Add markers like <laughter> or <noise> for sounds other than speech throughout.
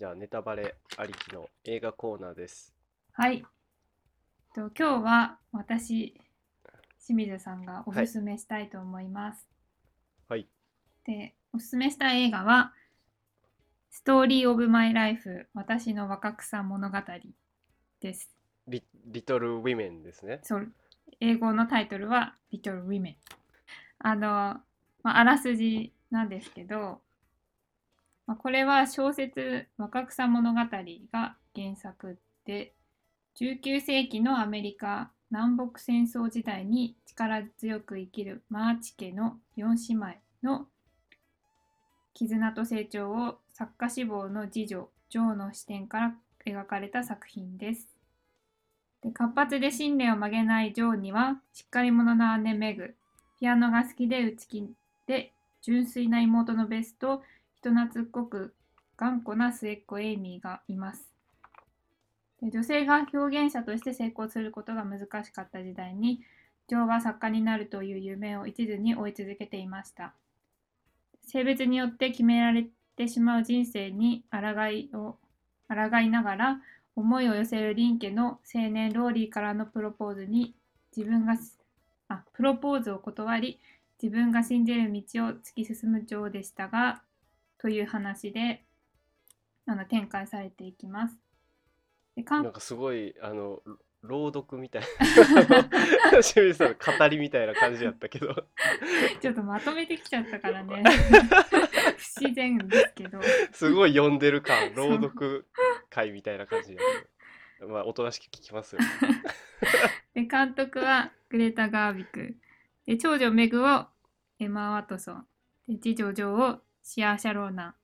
じゃあネタバレありきの映画コーナーです。はい。と今日は私清水さんがおすすめしたいと思います。はい。で、おすすめしたい映画はストーリーオブマイライフ私の若草物語です。リリトル・ウィメンですね。そう英語のタイトルは Little Women。あの、まあ、あらすじなんですけど、まあ、これは小説「若草物語」が原作で19世紀のアメリカ南北戦争時代に力強く生きるマーチ家の4姉妹の絆と成長を作家志望の次女ジョーの視点から描かれた作品です。で活発で信念を曲げないジョーにはしっかり者の姉メグピアノが好きで内気で純粋な妹のベスと人懐っこく頑固な末っ子エイミーがいます。女性が表現者として成功することが難しかった時代にジョーは作家になるという夢を一途に追い続けていました。性別によって決められてしまう人生に抗いを抗いながら思いを寄せるリン家の青年ローリーからのプロポーズに自分があプロポーズを断り自分が信じる道を突き進むジョーでしたがという話であの展開されていきます。で韓なんかすごいあの朗読みたいな。<laughs> 清水さんの語りみたいな感じやったけど。ちょっとまとめてきちゃったからね。<laughs> 不自然ですけど。すごい読んでる感。朗読会みたいな感じやけど。まあおとなしく聞きますよ。<laughs> で監督はグレタ・ガービク。で長女メグをエマ・ワトソン。で次女ジョーをシアー・シャローナ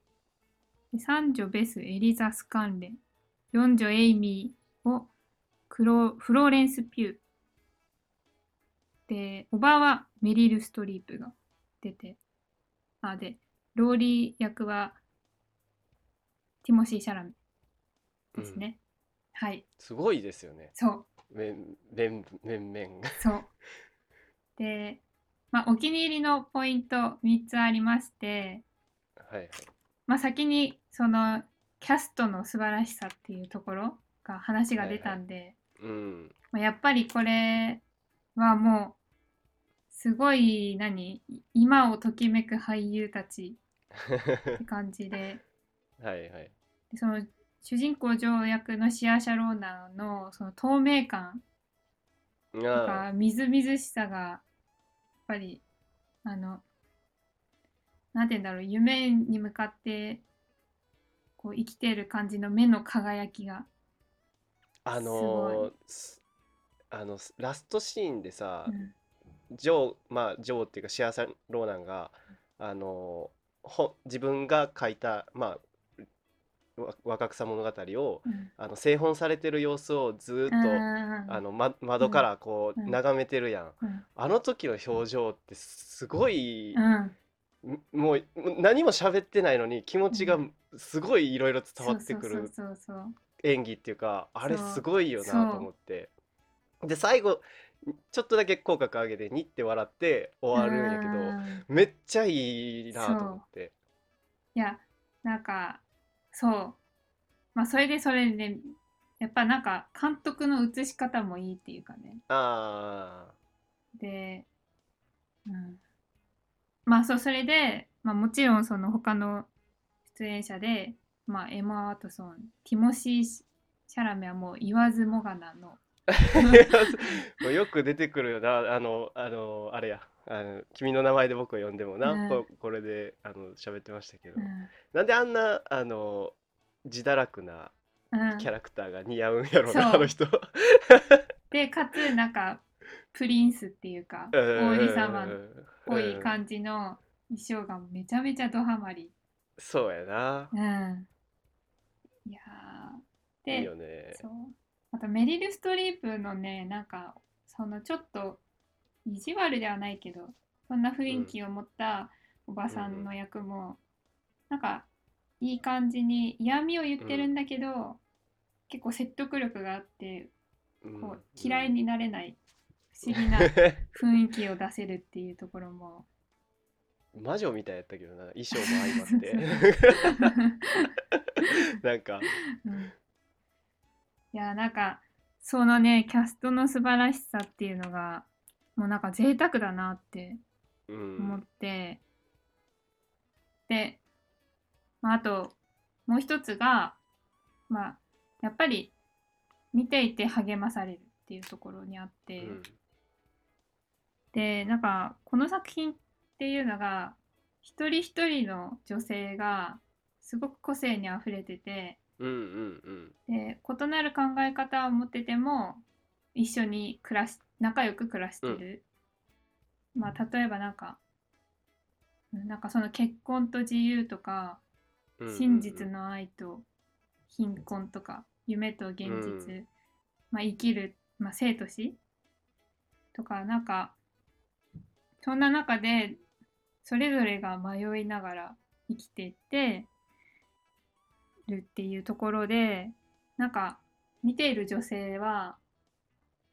で三女ベス・エリザ・スカンレン四女エイミーをクロフローレンス・ピュー。でおばはメリル・ストリープが出て。あでローリー役はティモシー・シャラメですね、はい。すごいですよね。そう。面面面面。が。そう。で、まあ、お気に入りのポイント3つありまして、はいはい。まあ、先にそのキャストの素晴らしさっていうところが話が出たんで、うん。まあやっぱりこれはもうすごい何今をときめく俳優たちって感じで <laughs> はいはい。でその主人公ジョー役のシアーシャローナのその透明感とあかみずみずしさがやっぱりあのなんて言うんだろう夢に向かってこう生きてる感じの目の輝きが、あのーすあのすラストシーンでさ、うん。ジョーまあジョーっていうかシアサン・ローナンがあのーほ自分が書いたまあわ若草物語をうん。あの製本されてる様子をずーっと、うんあの、ま、窓からこううん。眺めてるやん、うん。あの時の表情ってすごい、うんんもう何も喋ってないのに気持ちがすごいいろいろ伝わってくる演技っていうかあれすごいよなと思って。で最後ちょっとだけ口角上げてニッて笑って終わるんやけどうん。めっちゃいいなと思って。いやなんかそう。まあそれでそれでやっぱなんか監督の映し方もいいっていうかね。あで、うん、まあそうそれで、まあ、もちろんその他の出演者で、まあ、エマ・ワトソンティモシー・シャラメはもう言わずもがなの、あもうよく出てくるよな。あのあのあれや。あの君の名前で僕を呼んでもな、うん。ここれであの喋ってましたけど、うん。なんであんなあの自堕落なうん。キャラクターが似合うんやろうな、そう。あの人。<laughs> でかつなんかプリンスっていうか王子様っぽいじ感じの衣装がめちゃめちゃドハマり。そうやな。うん、いやー。でいいよね。そう。あとメリル・ストリープのねなんかそのちょっと意地悪ではないけどそんな雰囲気を持ったおばさんの役も、なんかいい感じに嫌味を言ってるんだけど、結構説得力があってうん。こう嫌いになれない不思議な <laughs> 雰囲気を出せるっていうところも。魔女みたいやったけどな衣装も相まって。<laughs> <laughs> なんか。うん。いやなんかそのねキャストの素晴らしさっていうのがもうなんか贅沢だなってう思っんて、で、まあ、あともう一つがまあやっぱり見ていて励まされるっていうところにあっうて、んでなんかこの作品っていうのが一人一人の女性がすごく個性にあふれててうんうんうん。で異なる考え方を持ってても一緒に暮らし仲良く暮らしてる、まあ例えばなんかうんなんかその結婚と自由とかうんうん。真実の愛と貧困とか夢と現実、うん。まあ、生きる、まあ、生と死とかなんかそんな中でそれぞれが迷いながら生きていってるっていうところでなんか見ている女性は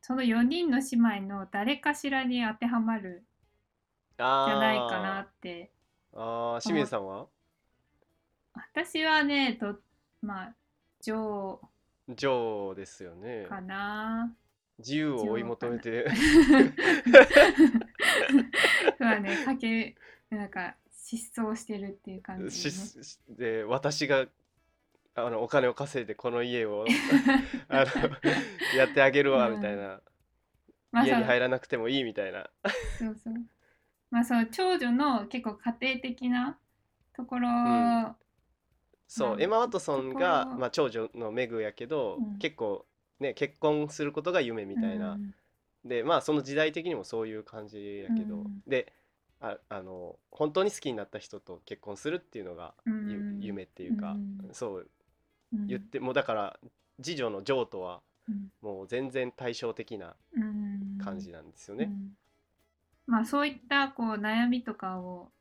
その4人の姉妹の誰かしらに当てはまるじゃないかなって。あー。あー清水さんは？私はねとまあジョジョーですよね。ーかな自由を追い求めて。そうだねかけなんか失踪してる。っていう感じ、ね、で私があのお金を稼いでこの家をあのやってあげる。わみたいな、まあ家に入らなくてもいいみたいなそうそうまあその長女の結構家庭的なところ、んそう、エマ・ワトソンが、まあ、長女のメグやけど、うん結構ね結婚することが夢みたいな、うん。でまあその時代的にもそういう感じやけど、うん。でああの本当に好きになった人と結婚するっていうのが、ゆうん。夢っていうか、うん。そううん。言ってもうだから次女のジョーとはうん。もう全然対照的なうん。感じなんですよね。うん。まあそういったこう悩みとかを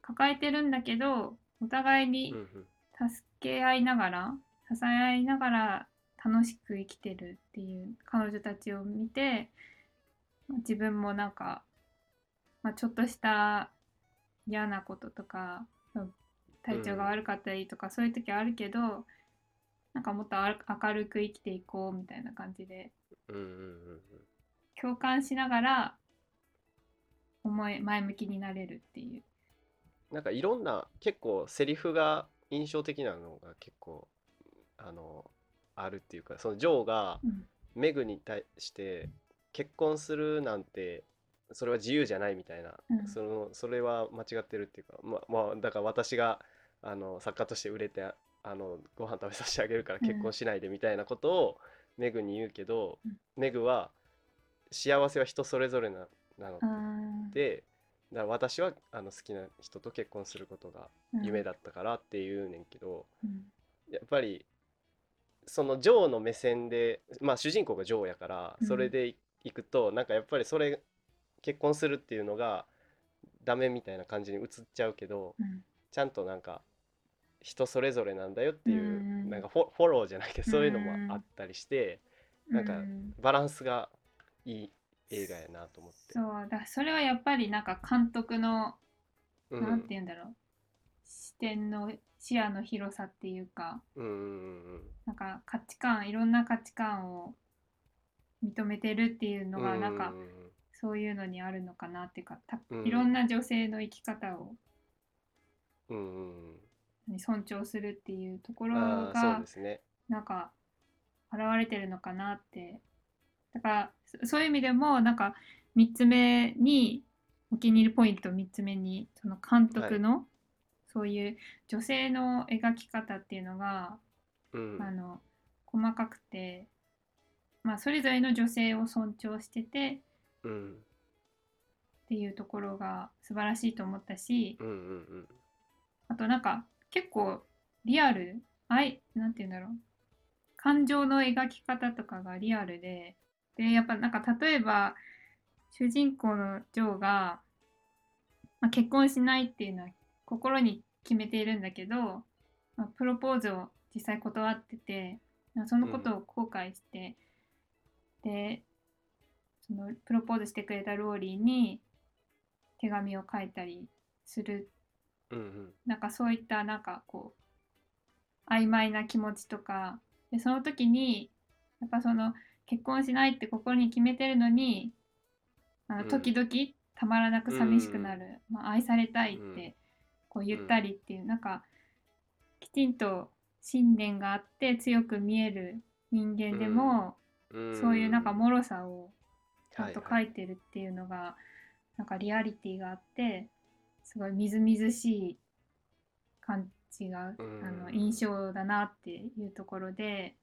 抱えてるんだけどお互いに助け合いながら支え合いながら楽しく生きてるっていう彼女たちを見てまあ自分もなんか、まあ、ちょっとした嫌なこととか体調が悪かったりとか、そういう時はあるけどなんかもっと明るく生きていこうみたいな感じでうんうんうん共感しながら思い前向きになれるっていう。なんかいろんな結構セリフが印象的なのが結構あのあるっていうかそのジョーがうん。メグに対して結婚するなんてそれは自由じゃないみたいな、うん。そのそれは間違ってるっていうかままあだから私があの作家として売れてあのご飯食べさせてあげるから結婚しないでみたいなことをメグに言うけど、うん。メグは幸せは人それぞれななの。でだから私はあの好きな人と結婚することが夢だったからって言うねんけど、うん。やっぱりそのジョーの目線でまあ主人公がジョーやからうん。それでいいくと、なんかやっぱりそれ結婚するっていうのがダメみたいな感じに映っちゃうけどうん。ちゃんとなんか人それぞれなんだよっていう、うん。なんかフォフォローじゃないけどそういうのもあったりして、なんかうんバランスがいい映画やなと思って。そうだそれはやっぱりなんか監督の、うん。なんて言うんだろう。視点の視野の広さっていうかうんなんか価値観いろんな価値観を認めてるっていうのがなんかうううそういうのにあるのかなっていうかたうん。いろんな女性の生き方をうん尊重するっていうところがね。なんか現れてるのかなって。だからそそういう意味でもなんか3つ目にお気に入りポイント3つ目にその監督の、そういう女性の描き方っていうのが、うん。あの細かくて、まあ、それぞれの女性を尊重しててうん。っていうところが素晴らしいと思ったしうんうんうん。あとなんか結構リアル愛なんて言うんだろう。感情の描き方とかがリアルででやっぱなんか例えば主人公のジョーが、まあ、結婚しないっていうのは心に決めているんだけど、まあ、プロポーズを実際断っててまあそのことを後悔して、でそのプロポーズしてくれたローリーに手紙を書いたりする。うんうん。なんかそういったなんかこう曖昧な気持ちとかでその時にやっぱその結婚しないって心に決めてるのにあのうん。時々たまらなく寂しくなる、まあ、愛されたいっうん。てこう言ったりっていう、なんかきちんと信念があって強く見える人間でも、うん。そういうなんか脆さをちゃんとはいはい書いてるっていうのが、なんかリアリティがあってすごいみずみずしい感じが、うん。あの印象だなっていうところで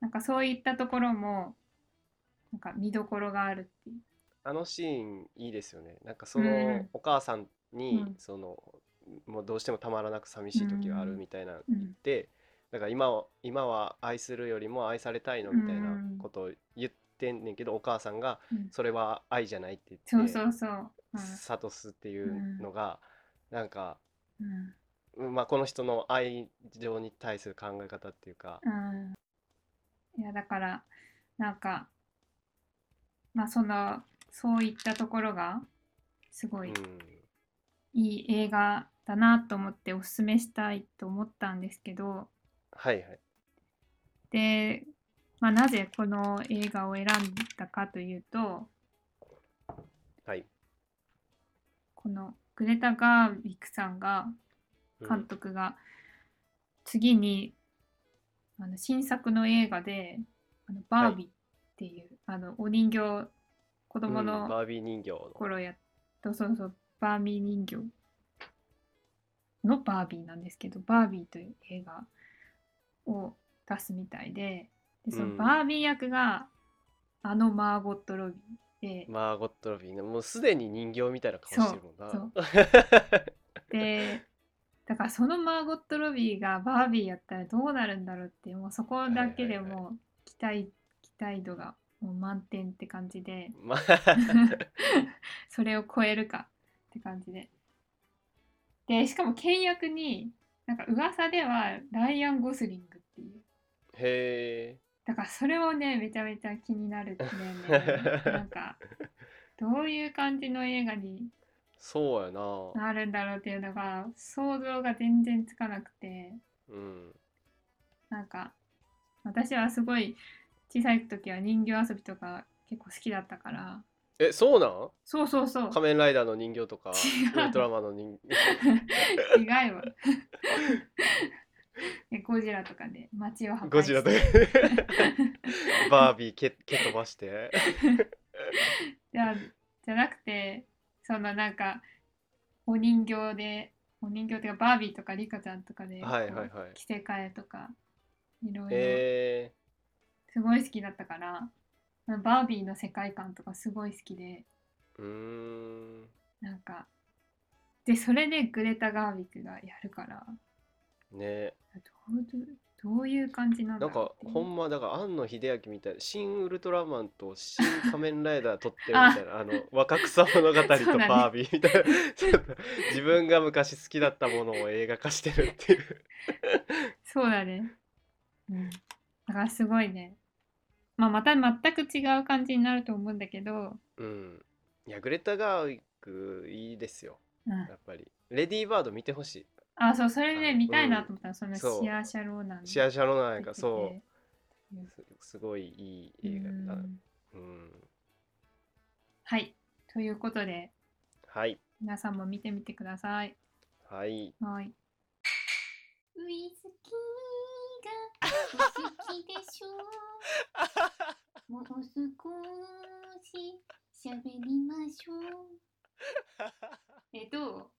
なんかそういったところもなんか見どころがあるっていう。あのシーンいいですよね。なんかそのうん。お母さんに、うん。そのもうどうしてもたまらなく寂しい時があるみたいなうん。でだから今は今は愛するよりも愛されたいのみたいなことを言ってんねんけど、お母さんがうん。それは愛じゃないってそう言ってそうそう。諭すっていうのが、なんか、まあ、この人の愛情に対する考え方っていうか、うん、いやだからなんかまあそのそういったところがすごいうん、いい映画だなと思っておすすめしたいと思ったんですけど。はいはい。で、まあ、なぜこの映画を選んだかというと。はい、このグレタ・ガーウィクさんがうん。監督が次に、あの新作の映画で「あのバービー」っていう、あのお人形子供うんのバービー人形の。頃やっとそうそうバービー人形のバービーなんですけどバービーという映画を出すみたいででそのうん。バービー役があのマーゴット・ロビーで、マーゴット・ロビーね。もうすでに人形みたいな顔してるもんな。そう <laughs> でだからそのマーゴット・ロビーがバービーやったらどうなるんだろうってもうそこだけではいはいもう期待期待度がもう満点って感じで。まあ。<laughs> それを超えるかって感じででしかも倹約になんか噂ではライアン・ゴスリングっていう。へえだからそれもねめちゃめちゃ気になるんだよね <laughs> なんかどういう感じの映画にそうやな。なるんだろうっていうのが想像が全然つかなくて。うん。なんか私はすごい小さい時は人形遊びとか結構好きだったからえそうなん？そうそうそう。仮面ライダーの人形とかウルトラマンの人 <laughs> 違うわ。えゴジラとかで街を破壊ゴジラとか。<laughs> バービー蹴蹴飛ばして。じゃじゃなくてそのなんかお人形でお人形っていうかバービーとかリカちゃんとかではいはいはい。着せ替えとかいろいろ。えすごい好きだったからバービーの世界観とかすごい好きで。ー、うーん。なんか。でそれでグレタ・ガービックがやるから。ね。どうどういう感じなんだなんかろうっていう。ほんまだから庵野秀明みたいな「新ウルトラマン」と「新仮面ライダー」撮ってるみたいな <laughs> あ。の若草物語とそうだねバービーみたいな。ちょっと自分が昔好きだったものを映画化してるっていう。そうだね。うん。だからすごいね。まあ、また全く違う感じになると思うんだけど、うん。いやグレタ・ガーウィックいいですよ。うん、やっぱり。レディーバード見てほしあ、そう、それであの見たいなと思ったら、そのそうシアーシャローナン。いシアシャロナンか出てて。そうすすごいいい映画だ。うん。うん。はい。ということで、はい。皆さんも見てみてください。はい。はい。ウイスキー好きでしょ。<laughs> もう少し喋りましょう。<laughs> え、どう？